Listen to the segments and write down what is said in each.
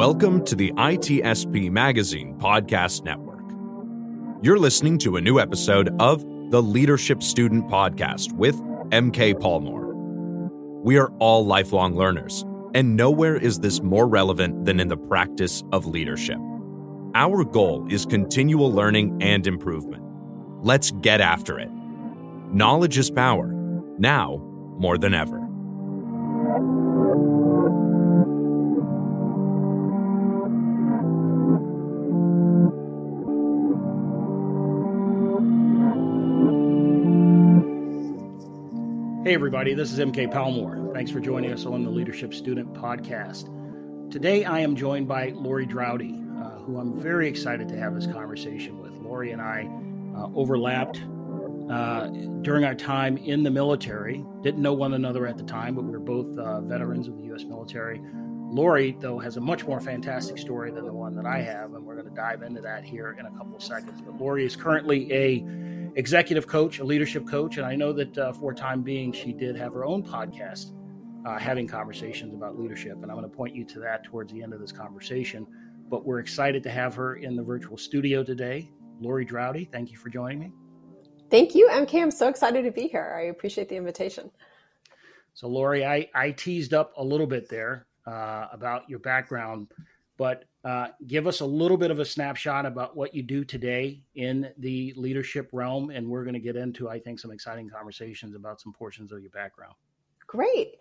Welcome to the ITSP Magazine Podcast Network. You're listening to a new episode of the Leadership Student Podcast with MK Palmore. We are all lifelong learners, and nowhere is this more relevant than in the practice of leadership. Our goal is continual learning and improvement. Let's get after it. Knowledge is power, now more than ever. Hey, everybody, this is MK Palmore. Thanks for joining us on the Leadership Student Podcast. Today, I am joined by Loree Draude, uh, who I'm very excited to have this conversation with. Loree and I uh, overlapped uh, during our time in the military. Didn't know one another at the time, but we were both uh, veterans of the U.S. military. Loree, though, has a much more fantastic story than the one that I have, and we're going to dive into that here in a couple of seconds. But Loree is currently a executive coach, a leadership coach, and I know that uh, for time being, she did have her own podcast uh, having conversations about leadership, and I'm going to point you to that towards the end of this conversation. But we're excited to have her in the virtual studio today. Loree Draude, thank you for joining me. Thank you, MK. I'm so excited to be here. I appreciate the invitation. So, Loree, I, I teased up a little bit there uh, about your background, but uh, give us a little bit of a snapshot about what you do today in the leadership realm. And we're going to get into, I think, some exciting conversations about some portions of your background. Great.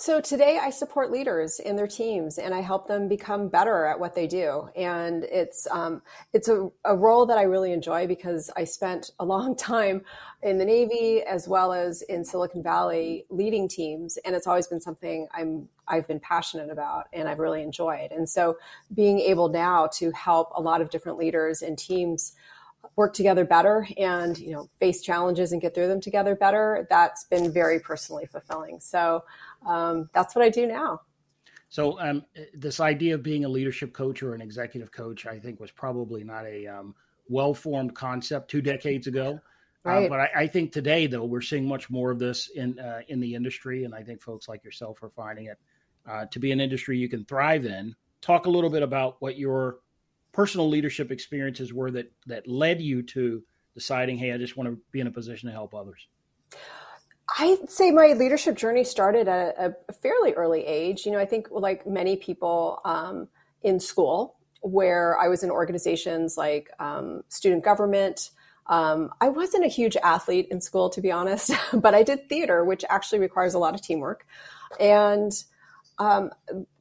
So today I support leaders in their teams and I help them become better at what they do. And it's um, it's a, a, role that I really enjoy because I spent a long time in the Navy as well as in Silicon Valley leading teams, and it's always been something I'm I've been passionate about and I've really enjoyed. And so being able now to help a lot of different leaders and teams work together better and you know face challenges and get through them together better that's been very personally fulfilling so um, that's what i do now so um, this idea of being a leadership coach or an executive coach i think was probably not a um, well-formed concept two decades ago uh, right. Uh, but I, I, think today though we're seeing much more of this in uh, in the industry and i think folks like yourself are finding it uh, to be an industry you can thrive in talk a little bit about what your personal leadership experiences were that that led you to deciding, hey, I just want to be in a position to help others? I'd say my leadership journey started at a, fairly early age. You know, I think like many people um, in school, where I was in organizations like um, student government. Um, I wasn't a huge athlete in school, to be honest, but I did theater, which actually requires a lot of teamwork. And um,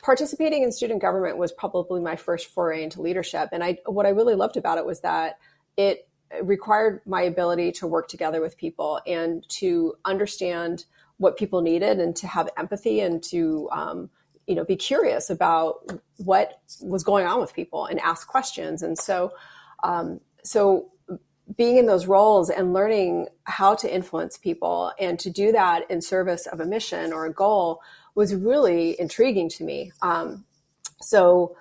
participating in student government was probably my first foray into leadership. And I, what I really loved about it was that it required my ability to work together with people and to understand what people needed and to have empathy and to, um, you know, be curious about what was going on with people and ask questions. And so, um, so being in those roles and learning how to influence people and to do that in service of a mission or a goal was really intriguing to me. Um, so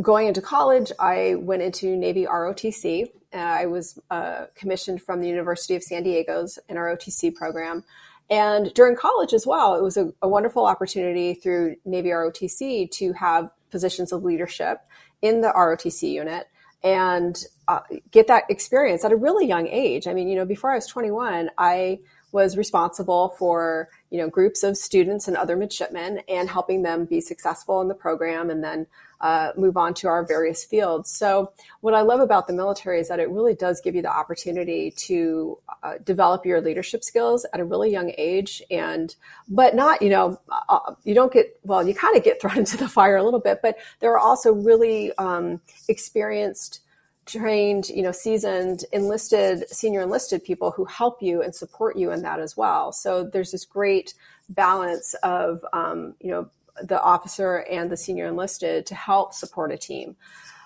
going into college, I went into Navy ROTC. Uh, I was uh, commissioned from the University of San Diego's NROTC program. And during college as well, it was a, a wonderful opportunity through Navy ROTC to have positions of leadership in the ROTC unit and uh, get that experience at a really young age. I mean, you know, before I was 21, I was responsible for you know groups of students and other midshipmen and helping them be successful in the program and then uh, move on to our various fields so what i love about the military is that it really does give you the opportunity to uh, develop your leadership skills at a really young age and but not you know uh, uh you don't get well you kind of get thrown into the fire a little bit but there are also really um, experienced trained, you know, seasoned, enlisted, senior enlisted people who help you and support you in that as well. So there's this great balance of, um, you know, the officer and the senior enlisted to help support a team.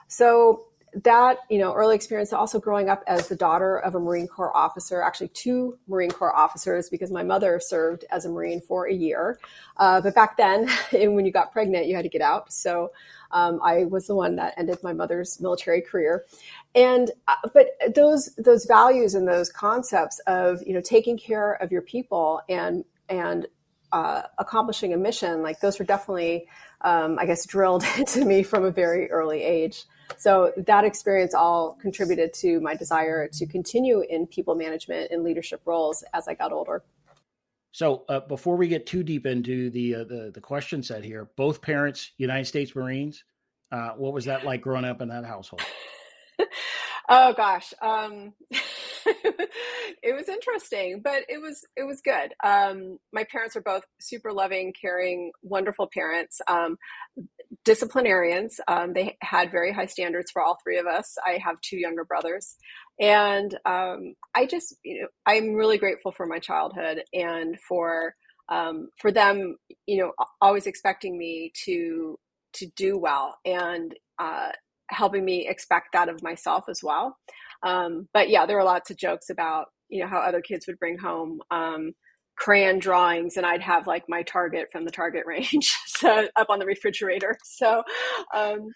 So that you know early experience also growing up as the daughter of a marine corps officer actually two marine corps officers because my mother served as a marine for a year. Uh, but back then when you got pregnant you had to get out. So um, I was the one that ended my mother's military career, and uh, but those those values and those concepts of you know taking care of your people and and uh, accomplishing a mission, like those were definitely, um, I guess, drilled into me from a very early age. So that experience all contributed to my desire to continue in people management and leadership roles as I got older. So uh, before we get too deep into the, uh, the, the question set here, both parents United States Marines. Uh, what was that like growing up in that household? oh gosh, um, it was interesting, but it was it was good. Um, my parents were both super loving, caring, wonderful parents. Um, disciplinarians. Um, they had very high standards for all three of us. I have two younger brothers, and um, I just you know I'm really grateful for my childhood and for um, for them you know always expecting me to to do well and uh, helping me expect that of myself as well. Um, but yeah, there were lots of jokes about you know how other kids would bring home um, crayon drawings, and I'd have like my target from the Target range so up on the refrigerator. So, um,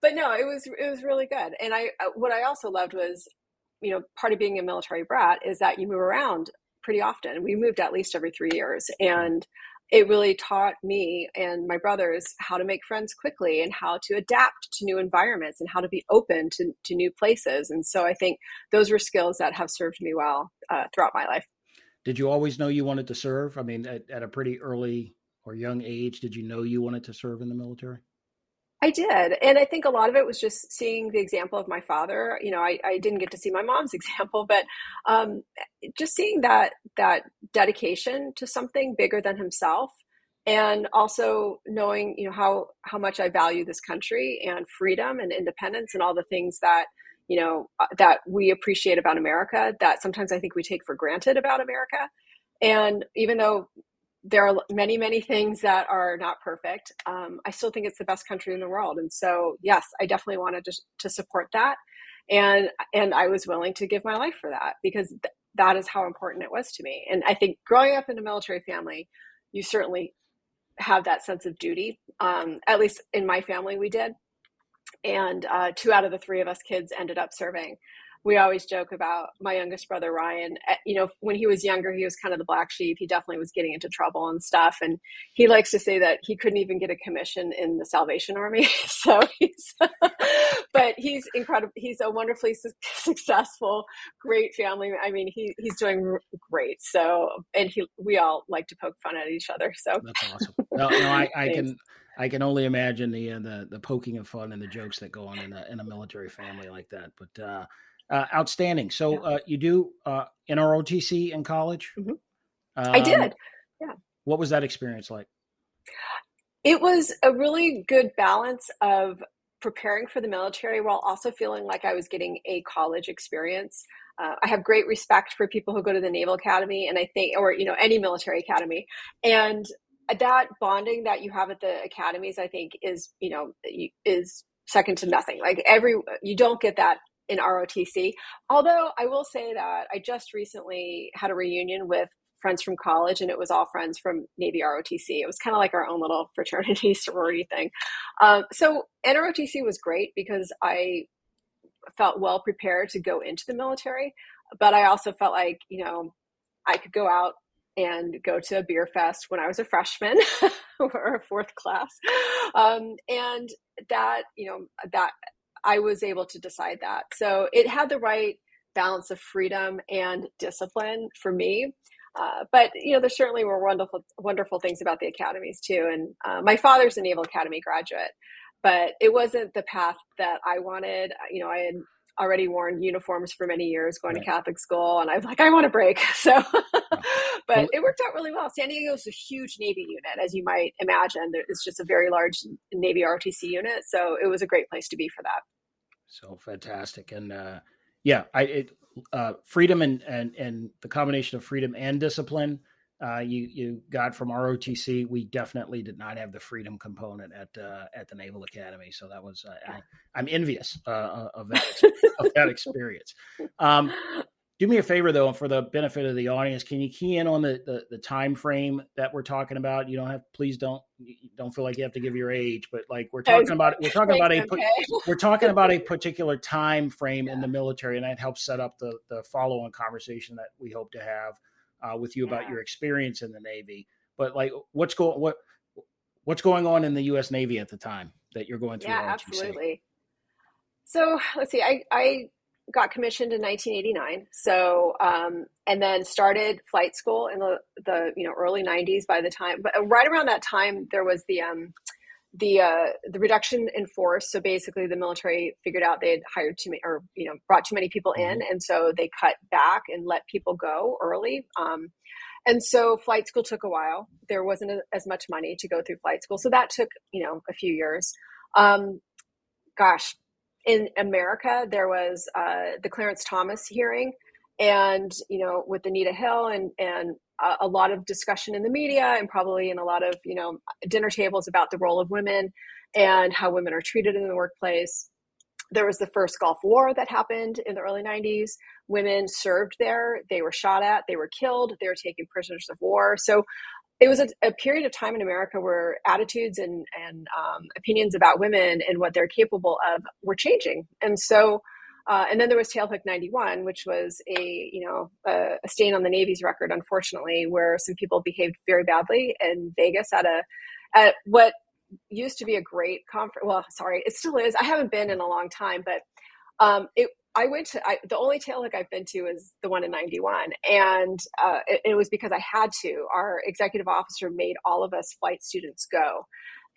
but no, it was it was really good. And I uh, what I also loved was you know part of being a military brat is that you move around pretty often. We moved at least every three years, and it really taught me and my brothers how to make friends quickly and how to adapt to new environments and how to be open to, to new places. And so I think those were skills that have served me well uh, throughout my life. Did you always know you wanted to serve? I mean, at, at a pretty early or young age, did you know you wanted to serve in the military? I did. And I think a lot of it was just seeing the example of my father. You know, I, I didn't get to see my mom's example, but um, just seeing that that dedication to something bigger than himself and also knowing, you know, how how much I value this country and freedom and independence and all the things that you know uh, that we appreciate about America that sometimes I think we take for granted about America. And even though there are many many things that are not perfect. Um, i still think it's the best country in the world. And so yes i definitely wanted to, to support that. And and i was willing to give my life for that because th- that is how important it was to me. And i think growing up in a military family you certainly have that sense of duty um, at least in my family we did. And uh, two out of the three of us kids ended up serving we always joke about my youngest brother Ryan. Eh, you know, when he was younger, he was kind of the black sheep. He definitely was getting into trouble and stuff. And he likes to say that he couldn't even get a commission in the Salvation Army. so he's, but he's incredible. He's a wonderfully su- successful, great family. I mean, he he's doing great. So, and he, we all like to poke fun at each other. So that's awesome. No, no I, I can. I can only imagine the, uh, the the poking of fun and the jokes that go on in a in a military family like that. But uh, uh, outstanding. So yeah. uh, you do uh, NROTC in college? Mm-hmm. Um, I did. Yeah. What was that experience like? It was a really good balance of preparing for the military while also feeling like I was getting a college experience. Uh, I have great respect for people who go to the Naval Academy, and I think, or you know, any military academy, and that bonding that you have at the academies, I think, is you know, is second to nothing. Like every, you don't get that in ROTC. Although I will say that I just recently had a reunion with friends from college and it was all friends from Navy ROTC. It was kind of like our own little fraternity sorority thing. Um, so NROTC was great because I felt well prepared to go into the military, but I also felt like, you know, I could go out and go to a beer fest when I was a freshman or a fourth class. Um, and that, you know, that I was able to decide that. So it had the right balance of freedom and discipline for me. Uh, but you know, there certainly were wonderful, wonderful things about the academies too. And uh, my father's a Naval Academy graduate, but it wasn't the path that I wanted. You know, I had already worn uniforms for many years going right. to Catholic school, and I was like, I want a break. So, but it worked out really well. San Diego is a huge Navy unit, as you might imagine. It's just a very large Navy ROTC unit, so it was a great place to be for that. So fantastic, and uh, yeah, I it, uh, freedom and and and the combination of freedom and discipline. Uh, you you got from ROTC. We definitely did not have the freedom component at uh, at the Naval Academy, so that was uh, I, am envious uh, of that of that experience. Um, do me a favor though, for the benefit of the audience, can you key in on the, the, the time frame that we're talking about? You don't have, please don't don't feel like you have to give your age, but like we're talking about we're talking about a we're talking about a particular time frame yeah. in the military, and that helps set up the the follow on conversation that we hope to have uh, with you about yeah. your experience in the Navy. but like what's going what what's going on in the U.S. Navy at the time that you're going through? Yeah, absolutely. So let's see. I I got commissioned in 1989. So um, and then started flight school in the the you know early 90s. By the time, but right around that time, there was the um, the uh, the reduction in force. So basically, the military figured out they had hired too many, or you know, brought too many people in, mm-hmm. and so they cut back and let people go early. Um, and so flight school took a while. There wasn't a, as much money to go through flight school, so that took you know a few years. Um, gosh, in America, there was uh, the Clarence Thomas hearing, and you know with Anita Hill and and a lot of discussion in the media and probably in a lot of you know dinner tables about the role of women and how women are treated in the workplace. There was the first gulf war that happened in the early 90s women served there. They were shot at. They were killed. They were taken prisoners of war. So it was a, a period of time in america where attitudes and, and um, opinions about women and what they're capable of were changing. And so uh, and then there was Tailhook 91, which was a you know a, a, stain on the Navy's record, unfortunately, where some people behaved very badly in Vegas at a at what used to be a great conference. Well, sorry, it still is. I haven't been in a long time, but um, it. I went to I, the only tailhook I've been to is the one in '91, and uh, it, it was because I had to. Our executive officer made all of us flight students go,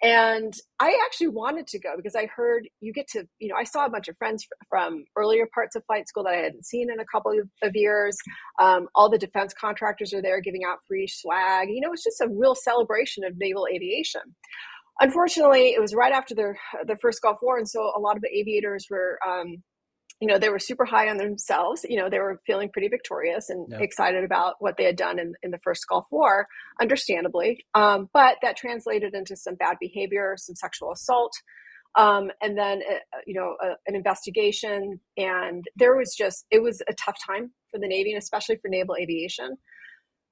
and I actually wanted to go because I heard you get to, you know, I saw a bunch of friends from earlier parts of flight school that I hadn't seen in a couple of, years. Um, all the defense contractors are there giving out free swag. You know, it's just a real celebration of naval aviation. Unfortunately, it was right after the the first Gulf War, and so a lot of the aviators were um, you know they were super high on themselves you know they were feeling pretty victorious and yeah. excited about what they had done in, in the first gulf war understandably. Um, but that translated into some bad behavior some sexual assault um, and then uh, you know a, an investigation. And there was just it was a tough time for the navy and especially for naval aviation.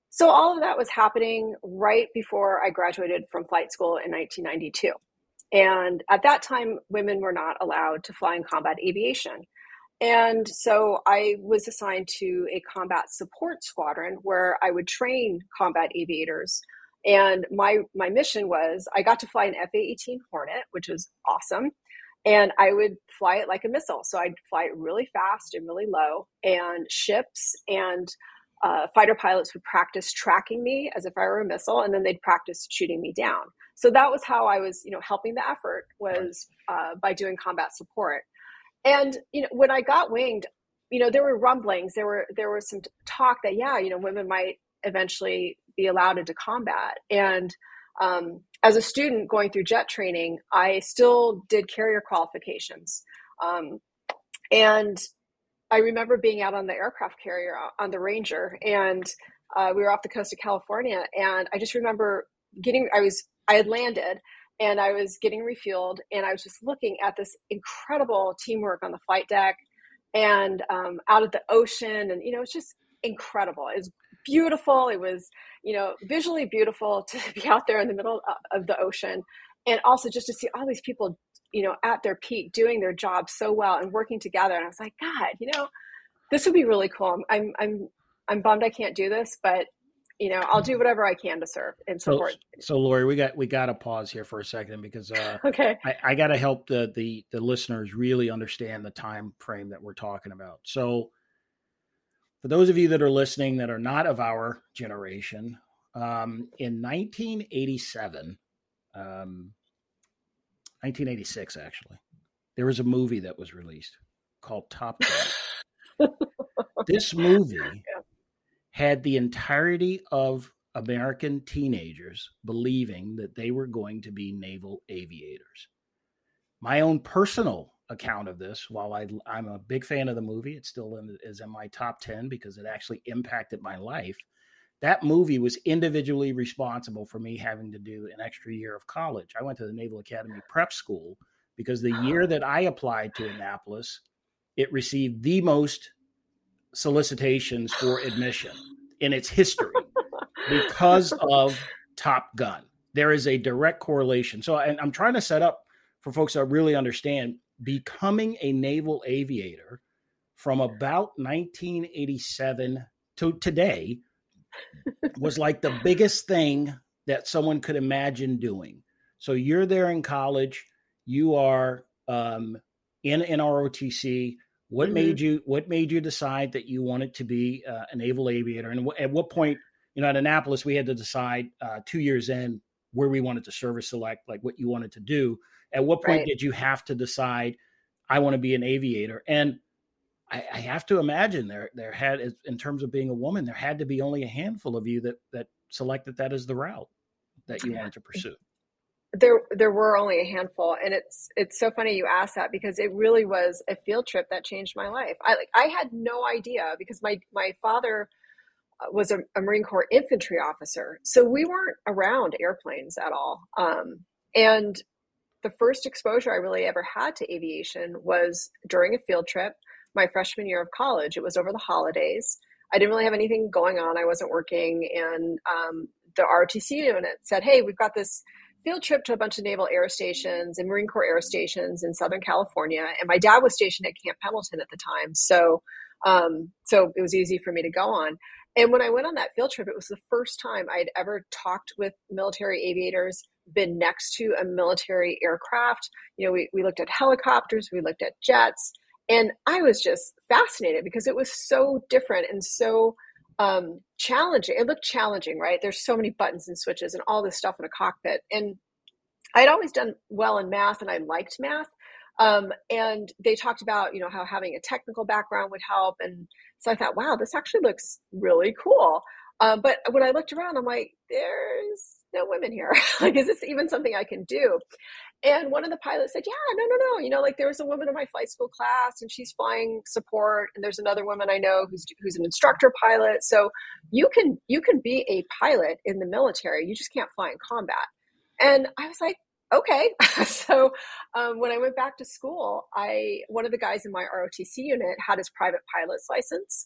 So all of that was happening right before i graduated from flight school in 1992 and at that time women were not allowed to fly in combat aviation and so I was assigned to a combat support squadron where I would train combat aviators. And my my mission was I got to fly an F-18 Hornet, which was awesome. And I would fly it like a missile. So I'd fly it really fast and really low. And ships and uh, fighter pilots would practice tracking me as if I were a missile, and then they'd practice shooting me down. So that was how I was, you know, helping the effort was uh, by doing combat support. And you know, when I got winged, you know, there were rumblings. There were there was some talk that yeah, you know, women might eventually be allowed into combat. And um, as a student going through jet training, I still did carrier qualifications. Um, and I remember being out on the aircraft carrier on the Ranger, and uh, we were off the coast of California. And I just remember getting, I was, I had landed, and I was getting refueled, and I was just looking at this incredible teamwork on the flight deck and um, out at the ocean, and you know, it's just incredible. It was beautiful. It was, you know, visually beautiful to be out there in the middle of the ocean, and also just to see all these people, you know, at their peak, doing their job so well and working together. And I was like, God, you know, this would be really cool. I'm, I'm, I'm bummed I can't do this, but you know, I'll do whatever I can to serve and support. So, so Loree, we got we got to pause here for a second because uh, okay, I, I got to help the the the listeners really understand the time frame that we're talking about. So, for those of you that are listening that are not of our generation, um, in 1987, um, 1986 actually, there was a movie that was released called Top Gun. this movie. Had the entirety of American teenagers believing that they were going to be naval aviators. My own personal account of this, while I, am a big fan of the movie, it still in, is in my top 10 because it actually impacted my life. That movie was individually responsible for me having to do an extra year of college. I went to the Naval Academy Prep School because the ah. year that I applied to Annapolis, it received the most solicitations for admission in its history because of Top Gun. There is a direct correlation. So, and I'm trying to set up for folks that really understand becoming a naval aviator from about 1987 to today was like the biggest thing that someone could imagine doing. So you're there in college, you are um, in NROTC. What mm-hmm. made you What made you decide that you wanted to be uh, a naval aviator? And w- at what point, you know, at Annapolis, we had to decide uh, two years in where we wanted to service select, like what you wanted to do. At what point right. did you have to decide I want to be an aviator? And I, I, have to imagine there there had in terms of being a woman, there had to be only a handful of you that that selected that as the route that you wanted to pursue. There there were only a handful, and it's it's so funny you asked that because it really was a field trip that changed my life. I like I had no idea because my my father uh, was a, a Marine Corps infantry officer, so we weren't around airplanes at all. Um, and the first exposure I really ever had to aviation was during a field trip my freshman year of college. It was over the holidays. I didn't really have anything going on. I wasn't working, and um, the ROTC unit said, "Hey, we've got this." Field trip to a bunch of naval air stations and Marine Corps air stations in Southern California. And my dad was stationed at Camp Pendleton at the time. So, um, so it was easy for me to go on. And when I went on that field trip, it was the first time I'd ever talked with military aviators, been next to a military aircraft. You know, we, we looked at helicopters, we looked at jets, and I was just fascinated because it was so different and so um, challenging. It looked challenging, right? There's so many buttons and switches and all this stuff in a cockpit. And I'd always done well in math and I liked math. Um, and they talked about, you know, how having a technical background would help. And so I thought, wow, this actually looks really cool. Um, but when I looked around, I'm like, there's no women here. like, is this even something I can do? And one of the pilots said, Yeah, no, no, no. You know, like there was a woman in my flight school class and she's flying support. And there's another woman I know who's who's an instructor pilot. So you can you can be a pilot in the military. You just can't fly in combat. And I was like, okay. so um, when I went back to school, I one of the guys in my ROTC unit had his private pilot's license.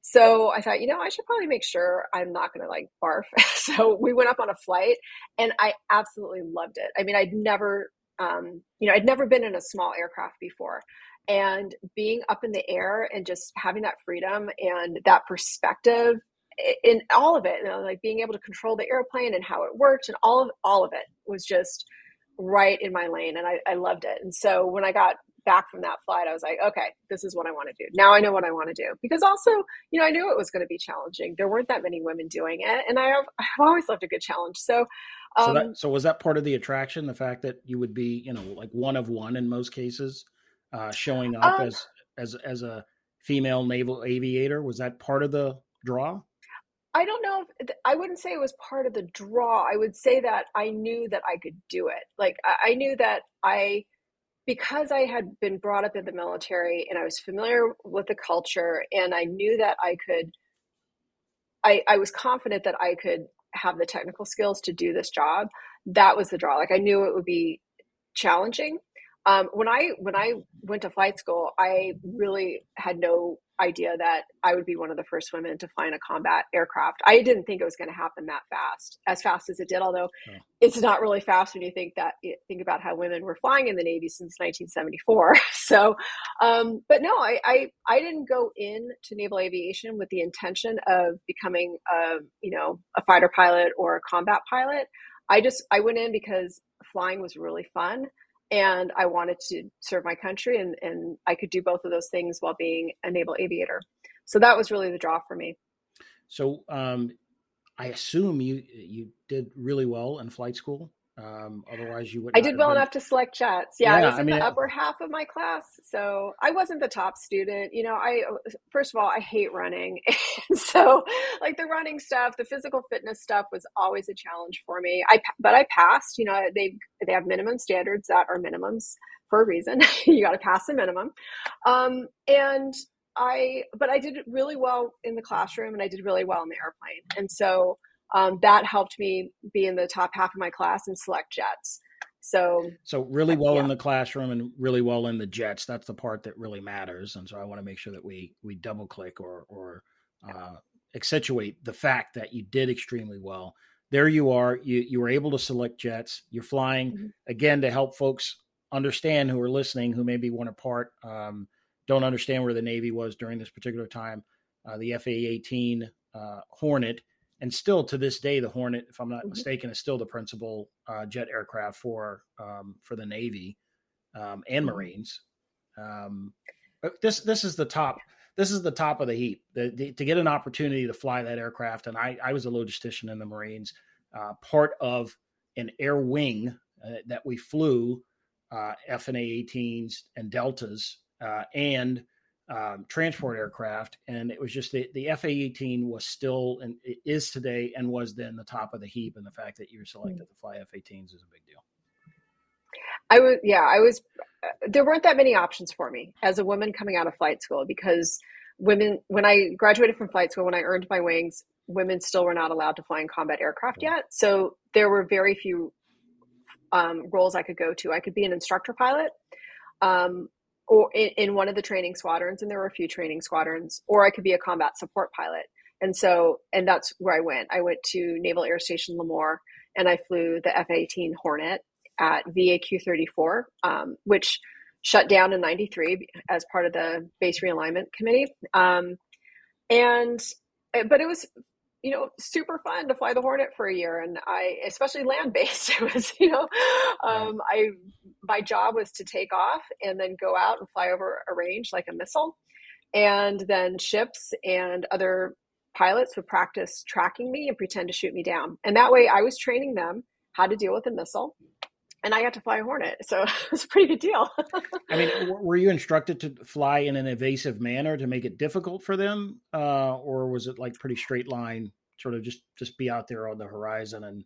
So I thought, you know, I should probably make sure I'm not going to like barf. so we went up on a flight and I absolutely loved it. I mean, I'd never um, you know, I'd never been in a small aircraft before. And being up in the air and just having that freedom and that perspective in all of it, you know, like being able to control the airplane and how it worked and all of all of it was just right in my lane and I, I loved it. And so when I got back from that flight, I was like, okay, this is what I want to do. Now I know what I want to do. Because also, you know, I knew it was going to be challenging. There weren't that many women doing it. And I have, I've always loved a good challenge. So um, so, that, um, so was that part of the attraction? The fact that you would be, you know, like one of one in most cases, uh, showing up um, as as as a female naval aviator was that part of the draw? I don't know. If, I wouldn't say it was part of the draw. I would say that I knew that I could do it. Like I, I knew that I, because I had been brought up in the military and I was familiar with the culture, and I knew that I could. I, I was confident that I could have the technical skills to do this job that was the draw like i knew it would be challenging um, when i when i went to flight school i really had no idea that i would be one of the first women to fly in a combat aircraft. I didn't think it was going to happen that fast as fast as it did although oh. it's not really fast when you think that think about how women were flying in the navy since 1974 so um, but no I, I i didn't go into naval aviation with the intention of becoming a you know a fighter pilot or a combat pilot. I just i went in because flying was really fun and I wanted to serve my country, and, and I could do both of those things while being a naval aviator. So that was really the draw for me. So um, I assume you you did really well in flight school. Um, otherwise, you would. I did well been... enough to select chats. Yeah, yeah I was in mean, the upper half of my class, so I wasn't the top student. You know, I first of all, I hate running, and so like the running stuff, the physical fitness stuff was always a challenge for me. I but I passed. You know, they they have minimum standards that are minimums for a reason. you got to pass the minimum, um, and I but I did really well in the classroom, and I did really well in the airplane, and so um, that helped me be in the top half of my class and select jets. So, so really well yeah. in the classroom and really well in the jets. That's the part that really matters. And so I want to make sure that we we double click or or uh, accentuate the fact that you did extremely well. There you are. You you were able to select jets. You're flying mm-hmm. again to help folks understand who are listening who maybe want to part um, don't understand where the Navy was during this particular time. Uh, the FA 18 uh, Hornet and still to this day, the Hornet, if I'm not mm-hmm. mistaken, is still the principal uh, jet aircraft for um, for the Navy um, and mm-hmm. Marines. Um, this this is the top. This is the top of the heap. The, the, to get an opportunity to fly that aircraft, and I, I was a logistician in the Marines, uh, part of an air wing uh, that we flew uh, FNA 18s and Deltas uh, and um, transport aircraft, and it was just the, the FA 18 was still and it is today and was then the top of the heap. And the fact that you were selected mm-hmm. to fly F 18s is a big deal. I was, yeah, I was, uh, there weren't that many options for me as a woman coming out of flight school because women, when I graduated from flight school, when I earned my wings, women still were not allowed to fly in combat aircraft yet. So there were very few um, roles I could go to. I could be an instructor pilot, um, or in, in, one of the training squadrons, and there were a few training squadrons, or I could be a combat support pilot. And so, and that's where I went. I went to Naval Air Station Lemoore, and I flew the F-18 Hornet at VAQ 34, um, which shut down in 93 as part of the base realignment committee. Um, and, eh, but it was you know, super fun to fly the Hornet for a year. And I, especially land based, it was, you know, um, I, my job was to take off and then go out and fly over a range like a missile. And then ships and other pilots would practice tracking me and pretend to shoot me down. And that way I was training them how to deal with a missile. And I got to fly a Hornet. So it was a pretty good deal. I mean, were you instructed to fly in an evasive manner to make it difficult for them? Uh, or was it like pretty straight line, sort of just, just be out there on the horizon and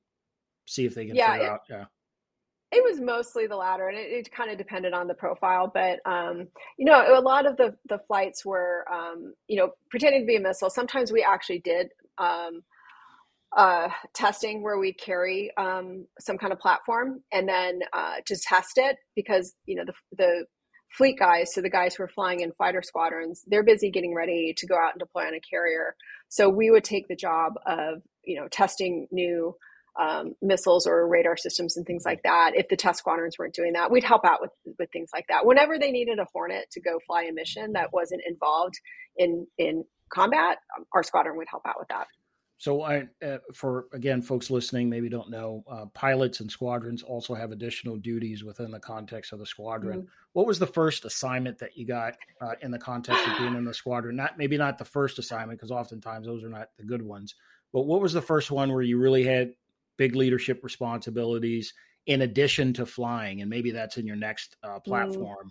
see if they can yeah, figure it, out? Yeah it was mostly the latter and it, it, kind of depended on the profile but um, you know a lot of the the flights were um, you know pretending to be a missile sometimes we actually did um, uh, testing where we carry um, some kind of platform and then uh, to test it because you know the, the fleet guys so the guys who are flying in fighter squadrons they're busy getting ready to go out and deploy on a carrier so we would take the job of you know testing new um, missiles or radar systems and things like that. If the test squadrons weren't doing that, we'd help out with with things like that. Whenever they needed a Hornet to go fly a mission that wasn't involved in in combat, um, our squadron would help out with that. So, I, uh, for again, folks listening, maybe don't know, uh, pilots and squadrons also have additional duties within the context of the squadron. Mm-hmm. What was the first assignment that you got uh, in the context of being in the squadron? Not maybe not the first assignment because oftentimes those are not the good ones. But what was the first one where you really had big leadership responsibilities in addition to flying, and maybe that's in your next uh, mm. platform.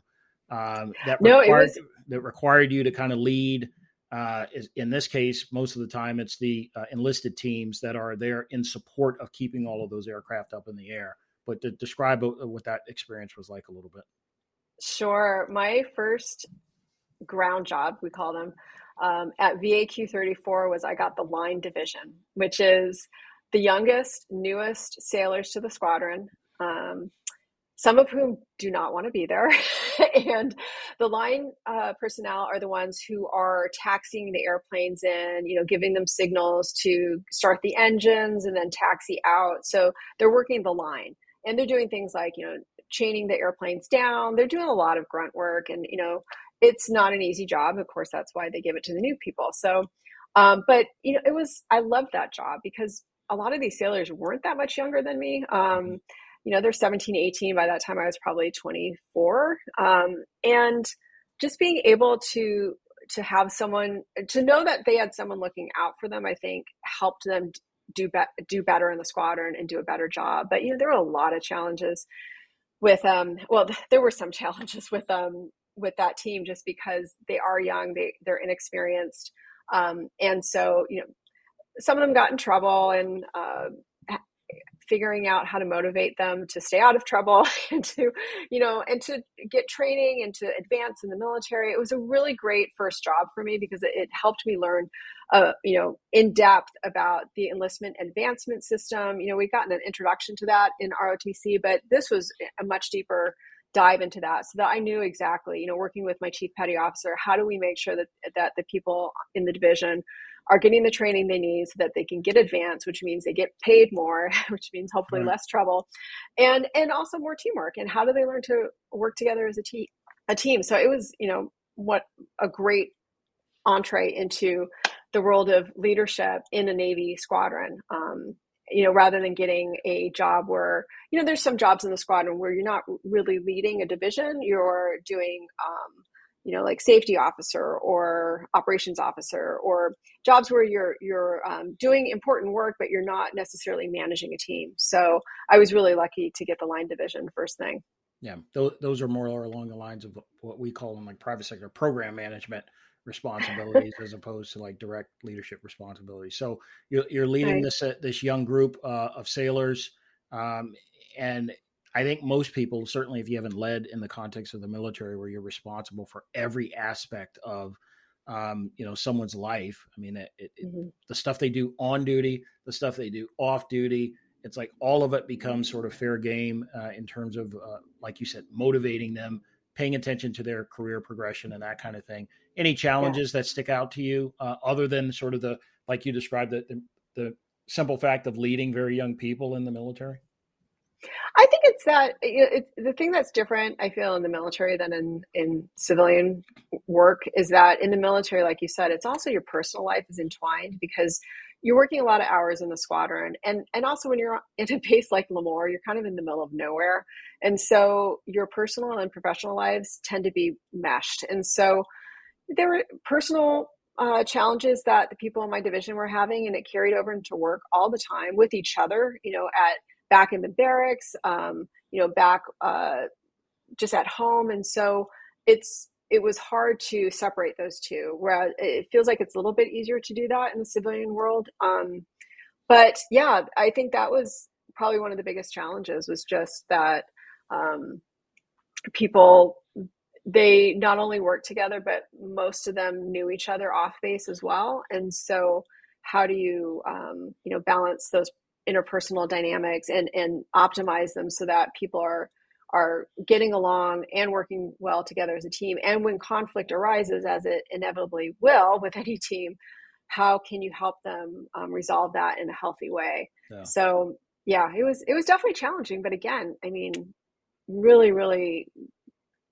Mm. Um, that no, required, was... that required you to kind of lead. Uh, is, in this case, most of the time, it's the uh, enlisted teams that are there in support of keeping all of those aircraft up in the air. But to describe what that experience was like a little bit. Sure. My first ground job, we call them, um, at VAQ 34 was I got the line division, which is the youngest, newest sailors to the squadron, um, some of whom do not want to be there. and the line uh, personnel are the ones who are taxiing the airplanes in, you know, giving them signals to start the engines and then taxi out. So they're working the line and they're doing things like, you know, chaining the airplanes down. They're doing a lot of grunt work and, you know, it's not an easy job. Of course, that's why they give it to the new people. So, um, but you know, it was I loved that job because a lot of these sailors weren't that much younger than me. Um, mm-hmm. You know, they're 17, 18. By that time, I was probably 24. Um, and just being able to to have someone to know that they had someone looking out for them, I think helped them do be- do better in the squadron and do a better job. But you know, there were a lot of challenges with um. Well, there were some challenges with um with that team just because they are young, they they're inexperienced. Um, and so you know some of them got in trouble and uh, figuring out how to motivate them to stay out of trouble and to you know and to get training and to advance in the military. It was a really great first job for me because it, it helped me learn uh, you know in depth about the enlistment advancement system. You know we've gotten an introduction to that in rotc but this was a much deeper dive into that so that I knew exactly, you know, working with my chief petty officer, how do we make sure that that the people in the division are getting the training they need so that they can get advanced, which means they get paid more, which means hopefully right. less trouble, and and also more teamwork. And how do they learn to work together as a team? A team. So it was, you know, what a great entree into the world of leadership in a Navy squadron. Um, you know, rather than getting a job where, you know, there's some jobs in the squadron where you're not really leading a division, you're doing, um, you know, like safety officer or operations officer, or jobs where you're you're um, doing important work, but you're not necessarily managing a team. So I was really lucky to get the line division first thing. Yeah, those, those are more along the lines of what we call them like private sector program management responsibilities as opposed to like direct leadership responsibilities. So you're, you're leading right. this uh, this young group uh, of sailors, um, and I think most people, certainly if you haven't led in the context of the military, where you're responsible for every aspect of um, you know someone's life. I mean, it, it, mm-hmm. the stuff they do on duty, the stuff they do off duty. It's like all of it becomes sort of fair game uh, in terms of, uh, like you said, motivating them, paying attention to their career progression, and that kind of thing. Any challenges yeah. that stick out to you, uh, other than sort of the like you described the, the the simple fact of leading very young people in the military? I think it's that it's the thing that's different. I feel in the military than in in civilian work is that in the military, like you said, it's also your personal life is entwined because you're working a lot of hours in the squadron, and and also when you're in a base like Lemoore, you're kind of in the middle of nowhere, and so your personal and professional lives tend to be meshed, and so there were personal uh, challenges that the people in my division were having, and it carried over into work all the time with each other. You know, at back in the barracks, um, you know, back uh, just at home. And so it's it was hard to separate those two. Whereas it feels like it's a little bit easier to do that in the civilian world. Um, but yeah, I think that was probably one of the biggest challenges was just that um, people they not only worked together, but most of them knew each other off base as well. And so, how do you um, you know balance those interpersonal dynamics and and optimize them so that people are are getting along and working well together as a team. And when conflict arises as it inevitably will with any team how can you help them um, resolve that in a healthy way? Yeah. so yeah it was it was definitely challenging but again i mean really really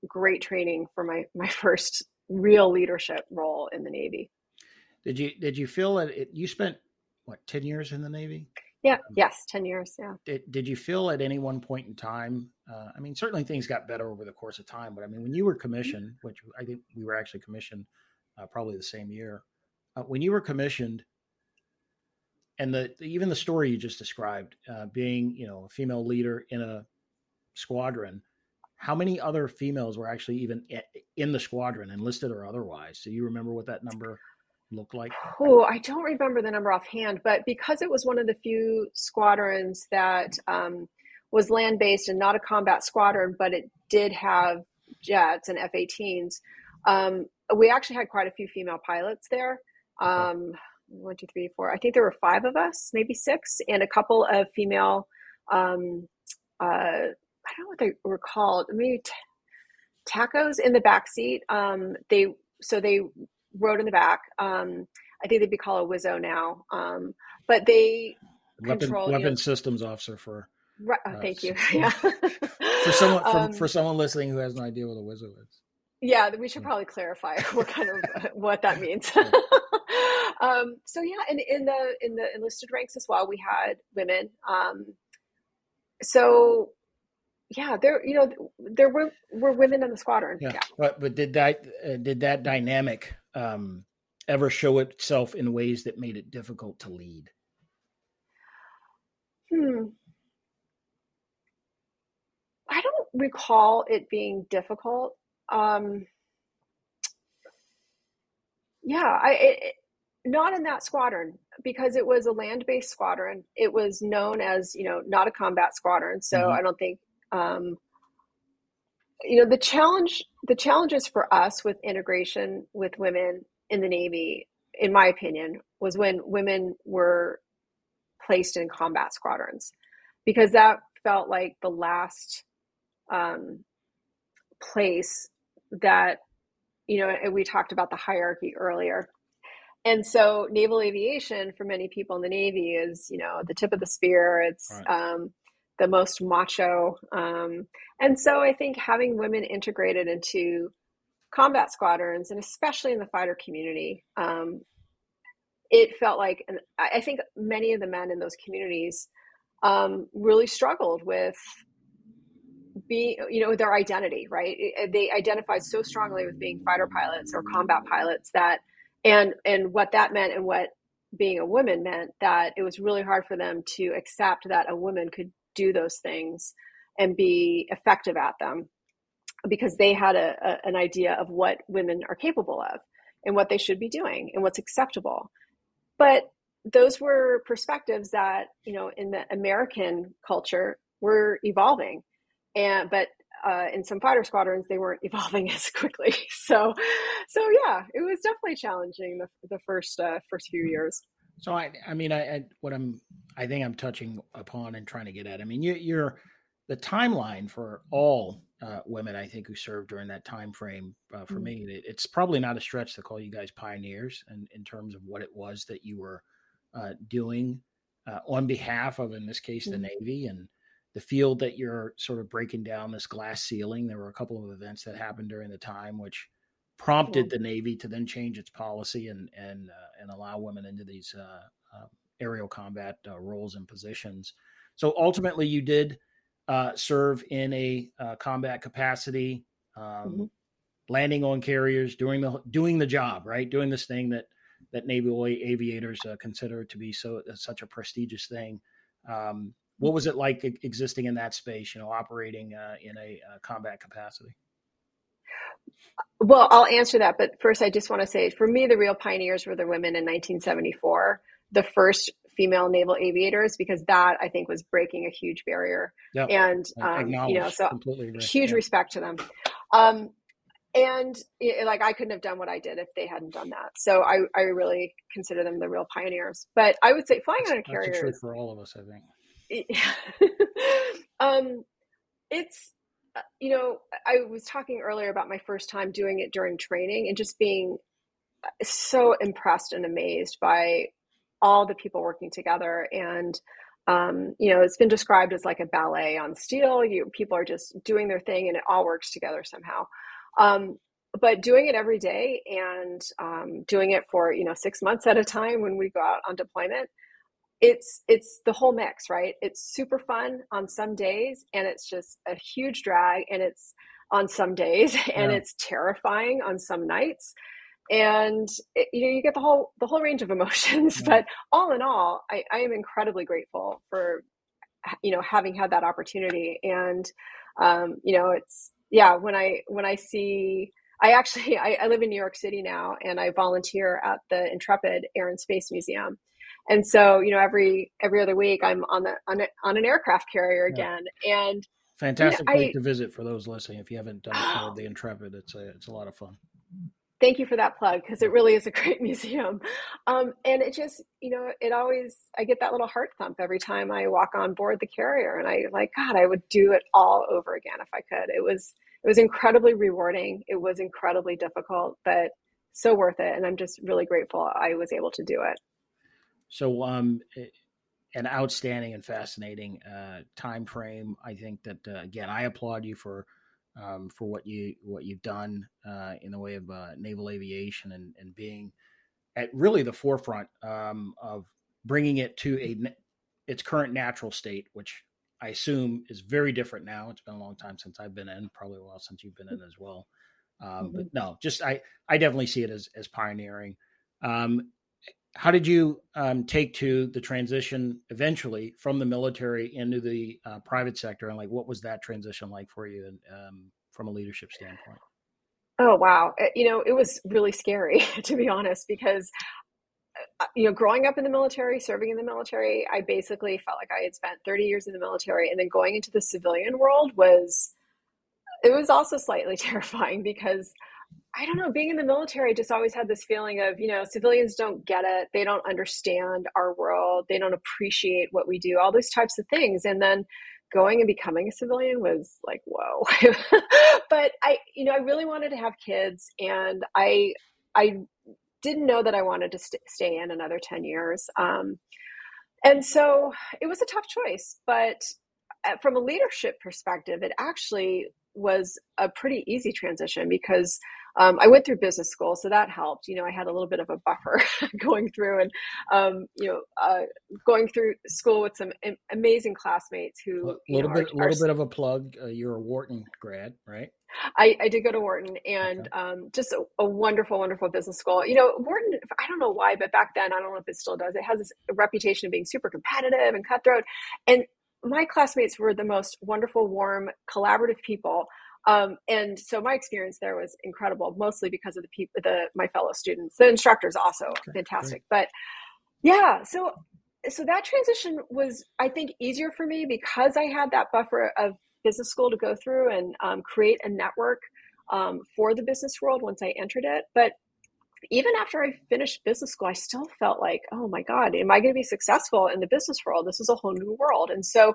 great training for my my first real leadership role in the navy. Did you did you feel that it, you spent what 10 years in the navy yeah. Yes. Ten years. Yeah. Did Did you feel at any one point in time? Uh, I mean, certainly things got better over the course of time, but I mean, when you were commissioned, which I think we were actually commissioned uh, probably the same year, uh, when you were commissioned, and the even the story you just described, uh, being you know a female leader in a squadron, how many other females were actually even in the squadron, enlisted or otherwise? Do you remember what that number? Look like? Oh, I don't remember the number offhand, but because it was one of the few squadrons that um, was land based and not a combat squadron, but it did have jets and F 18s, um, we actually had quite a few female pilots there. Um, one, two, three, four. I think there were five of us, maybe six, and a couple of female. Um, uh, I don't know what they were called. Maybe t- tacos in the back seat. Um, they so they rode in the back. Um, I think they'd be called a Wizzo now. Um, but they weapon, control weapon you know, systems officer for. Right, oh, uh, thank you. Yeah. for someone for, um, for someone listening who has no idea what a Wizzo is. Yeah, we should probably clarify what kind of what that means. um, so yeah, and in the in the enlisted ranks as well, we had women. Um, so yeah, there you know there were were women in the squadron. Yeah, yeah. but but did that uh, did that dynamic um, ever show itself in ways that made it difficult to lead? Hmm. I don't recall it being difficult. Um, yeah, I it, not in that squadron because it was a land-based squadron. It was known as you know not a combat squadron, so mm-hmm. I don't think um, you know the challenge the challenges for us with integration with women in the navy in my opinion was when women were placed in combat squadrons because that felt like the last um, place that you know we talked about the hierarchy earlier and so naval aviation for many people in the navy is you know the tip of the spear it's right. um, the most macho. Um, and so I think having women integrated into combat squadrons and especially in the fighter community, um, it felt like, and I think many of the men in those communities um, really struggled with being, you know, their identity, right? They identified so strongly with being fighter pilots or combat pilots that, and and what that meant and what being a woman meant that it was really hard for them to accept that a woman could do those things and be effective at them because they had a, a, an idea of what women are capable of and what they should be doing and what's acceptable. But those were perspectives that you know in the american culture were evolving. And but uh, in some fighter squadrons they weren't evolving as quickly. So so yeah it was definitely challenging the, the first uh, first few years so i i mean I, I, what i'm i think i'm touching upon and trying to get at i mean you, you're the timeline for all uh, women I think who served during that time frame uh, for mm-hmm. me it, it's probably not a stretch to call you guys pioneers in, in terms of what it was that you were uh, doing uh, on behalf of in this case the mm-hmm. Navy and the field that you're sort of breaking down this glass ceiling there were a couple of events that happened during the time which prompted the Navy to then change its policy and and uh, and allow women into these uh, aerial combat roles and positions so ultimately you did uh, serve in a uh, combat capacity, um, mm-hmm. landing on carriers, doing the doing the job, right, doing this thing that that naval aviators uh, consider to be so uh, such a prestigious thing. Um, what was it like existing in that space? You know, operating uh, in a uh, combat capacity. Well, I'll answer that, but first, I just want to say, for me, the real pioneers were the women in 1974 the first female naval aviators because that I think was breaking a huge barrier. Yep. And um, you know, so huge yeah. respect to them. Um, and it, like I couldn't have done what I did if they hadn't done that. So I, I really consider them the real pioneers. But I would say flying that's, on a carrier for all of us, I think. um, it's you know I was talking earlier about my first time doing it during training and just being uh, so impressed and amazed by all the people working together. And um, you know it's been described as like a ballet on steel. You people are just doing their thing and it all works together somehow. Um, but doing it every day and um, doing it for you know six months at a time when we go out on deployment it's it's the whole mix right it's super fun on some days and it's just a huge drag and it's on some days and yeah. it's terrifying on some nights and it, you know you get the whole the whole range of emotions yeah. but all in all I, I am incredibly grateful for you know having had that opportunity and um, you know it's yeah when i when i see i actually I, I, live in new york city now and i volunteer at the intrepid air and space museum and so you know every every other week i'm on the on, a, on an aircraft carrier again. Yeah. and fantastic you know, place I, to visit for those listening if you haven't done it the intrepid it's a it's a lot of fun. Thank you for that plug because it really is a great museum. Um, and it just you know it always i get that little heart thump every time i walk on board the carrier and i like god i would do it all over again if i could. It was it was incredibly rewarding. It was incredibly difficult but so worth it and i'm just really grateful i was able to do it so um an outstanding and fascinating uh, time frame i think that uh, again i applaud you for um, for what you what you've done uh, in the way of uh, naval aviation and, and being at really the forefront um, of bringing it to a its current natural state, which I assume is very different now. It's been a long time since I've been in, probably a while since you've been in as well. Um, mm-hmm. But no, just I I definitely see it as as pioneering. Um, how did you um, take to the transition eventually from the military into the uh, private sector and like what was that transition like for you and um, from a leadership standpoint? Oh wow. Uh, you know it was really scary to be honest because uh, you know growing up in the military serving in the military i basically felt like i had spent 30 years in the military and then going into the civilian world was it was also slightly terrifying because I don't know, being in the military, I just always had this feeling of, you know, civilians don't get it. They don't understand our world. They don't appreciate what we do, all those types of things. And then going and becoming a civilian was like, whoa. but I, you know, I really wanted to have kids and I, I didn't know that I wanted to st- stay in another 10 years. Um, and so it was a tough choice, but uh, from a leadership perspective, it actually was a pretty easy transition because um, I went through business school, so that helped. You know, I had a little bit of a buffer going through, and um, you know, uh, going through school with some amazing classmates who. A little bit, a little bit of a plug. Uh, you're a Wharton grad, right? I, I did go to Wharton, and okay. um, just a, a, wonderful, wonderful business school. You know, Wharton. I don't know why, but back then, I don't know if it still does. It has this reputation of being super competitive and cutthroat, and my classmates were the most wonderful, warm, collaborative people. Um, and so my experience there was incredible, mostly because of the people, the my fellow students. The instructors also okay, fantastic, great. but yeah. So so that transition was, I think, easier for me because I had that buffer of business school to go through and um, create a network um, for the business world once I entered it. But even after I finished business school, I still felt like, oh my God, am I going to be successful in the business world? This is a whole new world. And so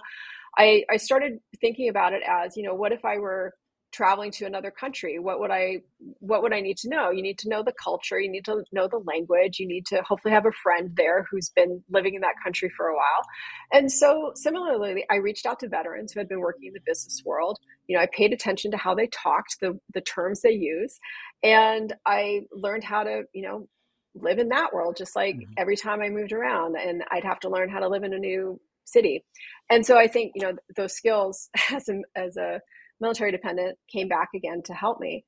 I, I started thinking about it as, you know, what if I were traveling to another country what would i what would i need to know? You need to know the culture you need to know the language you need to hopefully have a friend there who's been living in that country for a while. And so similarly i reached out to veterans who had been working in the business world. You know i paid attention to how they talked the the terms they use and i learned how to you know live in that world just like mm-hmm. every time i moved around and i'd have to learn how to live in a new city. And so i think you know those skills as a, as a military dependent, came back again to help me.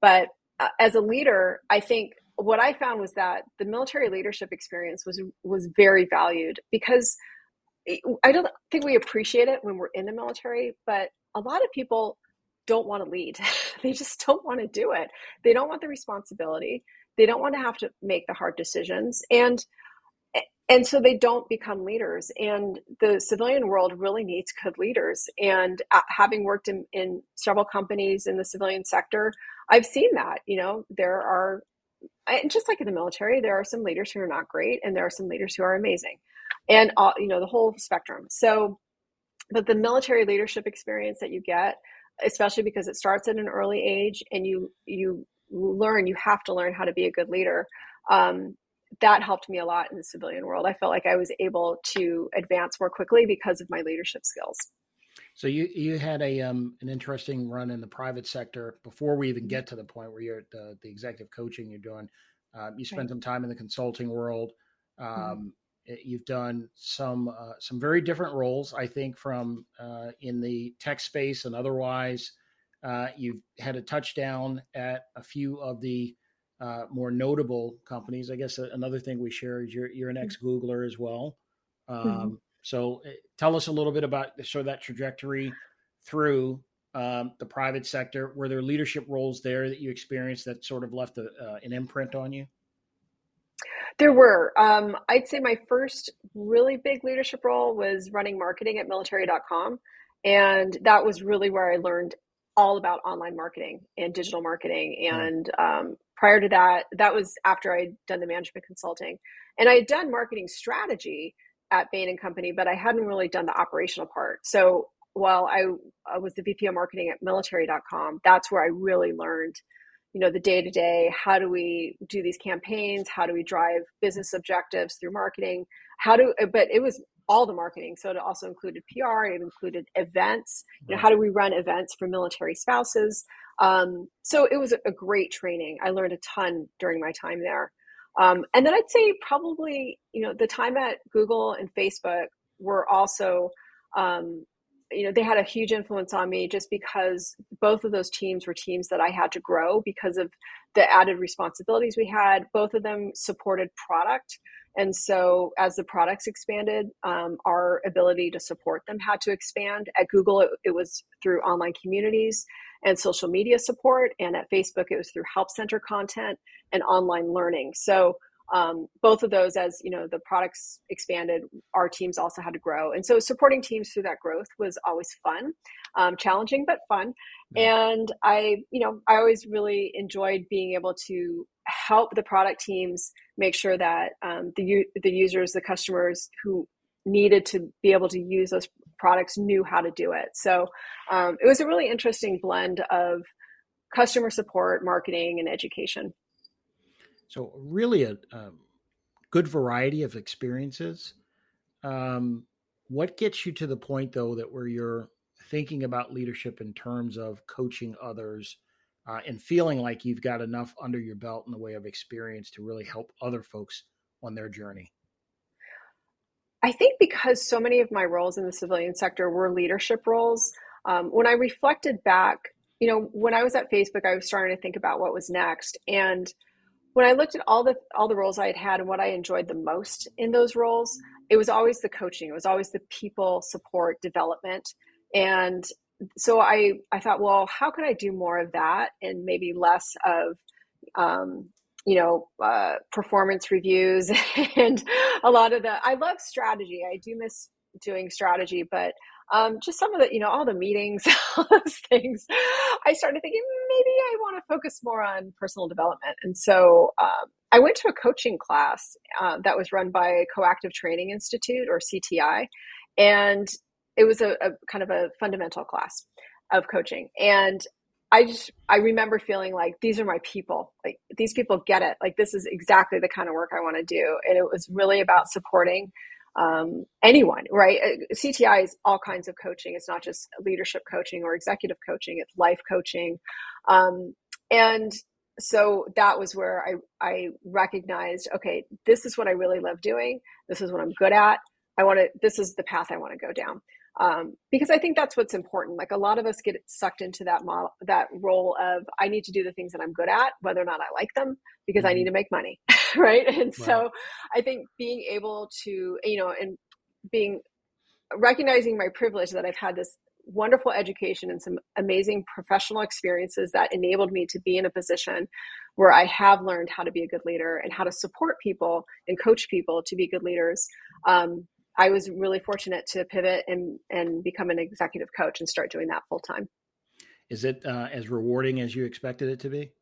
But uh, as a leader, I think what I found was that the military leadership experience was was very valued because I don't think we appreciate it when we're in the military, but a lot of people don't want to lead. they just don't want to do it. They don't want the responsibility. They don't want to have to make the hard decisions. And and so they don't become leaders. And the civilian world really needs good leaders. And uh, having worked in, in several companies in the civilian sector i've seen that you know there are just like in the military there are some leaders who are not great and there are some leaders who are amazing. And all, you know the whole spectrum. So but the military leadership experience that you get especially because it starts at an early age and you you learn you have to learn how to be a good leader um, that helped me a lot in the civilian world. I felt like I was able to advance more quickly because of my leadership skills. So you you had a um, an interesting run in the private sector before we even get to the point where you're at the, the executive coaching you're doing. Uh, you spent right. some time in the consulting world. Mm-hmm. Um, mm-hmm. You've done some uh, some very different roles, I think, from uh, in the tech space and otherwise. Uh, you've had a touchdown at a few of the uh, more notable companies. I guess another thing we share is you're, you're an mm-hmm. ex Googler as well. Mm-hmm. Um, mm-hmm. So eh, tell us a little bit about sort of that trajectory through um, the private sector. Were there leadership roles there that you experienced that sort of left a, uh, an imprint on you? There were. Um, I'd say my first really big leadership role was running marketing at military.com. And that was really where I learned all about online marketing and digital marketing. And um, prior to that, that was after I'd done the management consulting. And I had done marketing strategy at Bain and Company, but I hadn't really done the operational part. So while I, I was the VP of marketing at military.com, that's where I really learned, you know, the day to day. How do we do these campaigns? How do we drive business objectives through marketing? How do, but it was all the marketing. So it also included PR, it included events. You know, how do we run events for military spouses? Um, so it was a great training. I learned a ton during my time there. Um, and then I'd say probably, you know, the time at Google and Facebook were also, um, you know, they had a huge influence on me just because both of those teams were teams that I had to grow because of the added responsibilities we had. Both of them supported product. And so, as the products expanded, um, our ability to support them had to expand. At Google, it, it, was through online communities and social media support. And at Facebook, it was through help center content and online learning. So, um, both of those, as you know, the products expanded, our teams also had to grow. And so, supporting teams through that growth was always fun, um, challenging, but fun. And I, you know, I always really enjoyed being able to help the product teams make sure that um, the the users, the customers who needed to be able to use those products knew how to do it. So um, it was a really interesting blend of customer support, marketing, and education. So really a, a good variety of experiences. Um, what gets you to the point though that where you're thinking about leadership in terms of coaching others uh, and feeling like you've got enough under your belt in the way of experience to really help other folks on their journey? I think because so many of my roles in the civilian sector were leadership roles, um, when I reflected back, you know, when I was at Facebook, I was starting to think about what was next. And when I looked at all the all the roles I had had and what I enjoyed the most in those roles, it was always the coaching. It was always the people support development. And so I I thought, well, how can I do more of that and maybe less of um, you know uh, performance reviews and a lot of the i love strategy. I do miss doing strategy but um, just some of the you know all the meetings all those things i started thinking maybe i want to focus more on personal development. And so um, i went to a coaching class uh, that was run by coactive training institute or cti and it was a, a kind of a fundamental class of coaching and I just I remember feeling like these are my people. Like these people get it. Like this is exactly the kind of work I want to do. And it was really about supporting um, anyone, right? Uh, CTI is all kinds of coaching. It's not just leadership coaching or executive coaching. It's life coaching, um, and so that was where I I recognized, okay, this is what I really love doing. This is what I'm good at. I want to. This is the path I want to go down um, because I think that's what's important. Like a lot of us get sucked into that model, that role of I need to do the things that I'm good at, whether or not I like them, because mm-hmm. I need mm-hmm. to make money, right? And right. so I think being able to, you know, and being recognizing my privilege that I've had this wonderful education and some amazing professional experiences that enabled me to be in a position where I have learned how to be a good leader and how to support people and coach people to be good leaders. Um, I was really fortunate to pivot and and become an executive coach and start doing that full time. Is it uh, as rewarding as you expected it to be?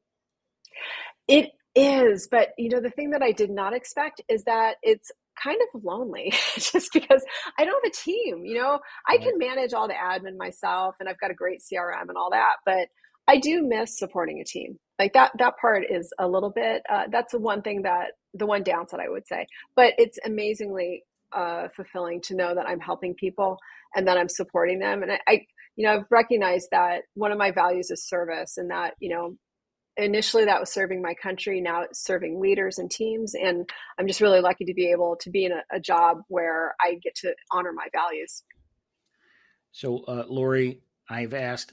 It is, but you know the thing that I did not expect is that it's kind of lonely just because I don't have a team. You know, I can manage all the admin myself and I've got a great CRM and all that, but I do miss supporting a team. Like that that part is a little bit uh, that's the one thing that the one downside I would say. But it's amazingly uh, fulfilling to know that I'm helping people and that I'm supporting them. And I, I, you know, I've recognized that one of my values is service, and that you know, initially that was serving my country. Now it's serving leaders and teams, and I'm just really lucky to be able to be in a, a job where I get to honor my values. So, uh, Loree, I've asked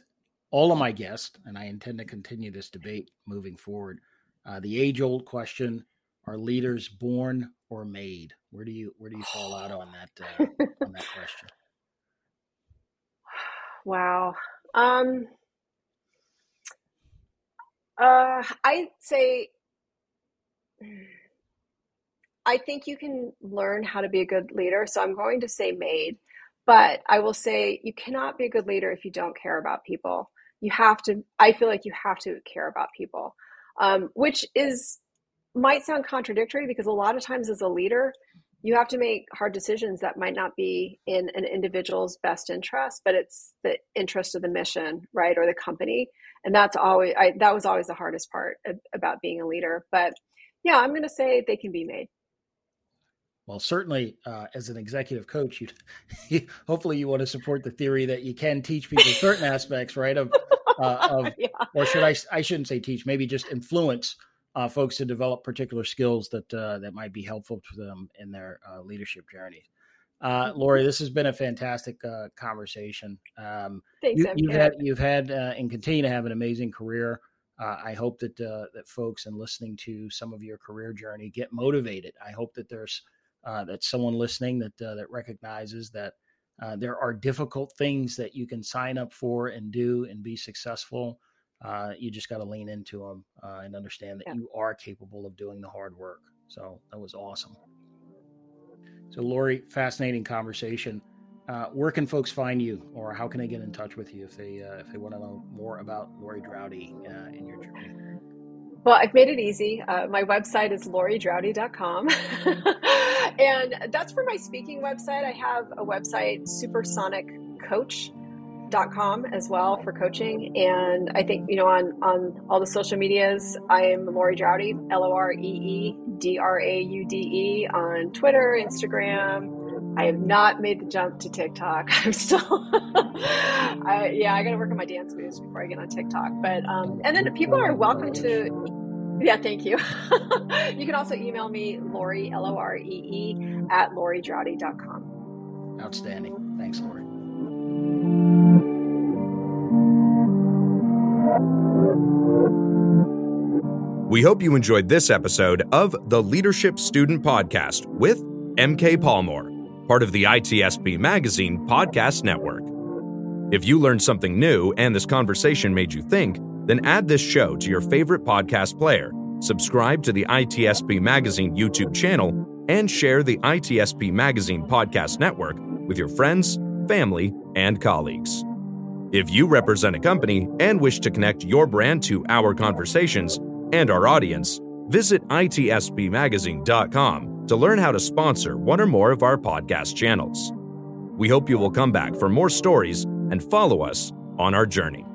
all of my guests, and I intend to continue this debate moving forward. Uh, the age-old question: Are leaders born or made? Where do you where do you fall out on that uh, on that question? Wow. Um, uh, I'd say I think you can learn how to be a good leader. So I'm going to say made, but I will say you cannot be a good leader if you don't care about people. You have to. I feel like you have to care about people, um, which is might sound contradictory because a lot of times as a leader, you have to make hard decisions that might not be in an individual's best interest, but it's the interest of the mission, right, or the company. And that's always I, that was always the hardest part about being a leader. But yeah, I'm going to say they can be made. Well, certainly, uh, as an executive coach, you hopefully you want to support the theory that you can teach people certain aspects, right? Of, uh, of yeah. or should I? I shouldn't say teach. Maybe just influence uh, folks to develop particular skills that uh, that might be helpful to them in their uh, leadership journeys. Uh. Loree, this has been a fantastic uh, conversation. Um, Thanks, you, have had you've had uh, and continue to have an amazing career. I hope that that folks and listening to some of your career journey get motivated. I hope that there's that someone listening that that recognizes that there are difficult things that you can sign up for and do and be successful uh, you just got to lean into them uh, and understand that yeah. you are capable of doing the hard work. So that was awesome. So, Loree, fascinating conversation. Uh, where can folks find you, or how can they get in touch with you if they uh, if they want to know more about Loree Draude uh, in your journey? Well, I've made it easy. Uh, my website is loreedraude.com. and that's for my speaking website. I have a website, Supersonic Coach com as well for coaching. And I think, you know, on, on all the social medias, I am Loree Draude, L O R E E D R A U D E on Twitter, Instagram, I have not made the jump to TikTok. I'm still, I, yeah, I got to work on my dance moves before I get on TikTok. But um, and then people are welcome to, yeah, thank you. you can also email me Loree L O R E E at LoreeDraude.com. Outstanding. Thanks, Loree. We hope you enjoyed this episode of the Leadership Student Podcast with MK Palmore part of the ITSP Magazine podcast network. If you learned something new and this conversation made you think, then add this show to your favorite podcast player, subscribe to the ITSP Magazine YouTube channel, and share the ITSP Magazine podcast network with your friends, family, and colleagues. If you represent a company and wish to connect your brand to our conversations and our audience, visit itspmagazine.com to learn how to sponsor one or more of our podcast channels. We hope you will come back for more stories and follow us on our journey.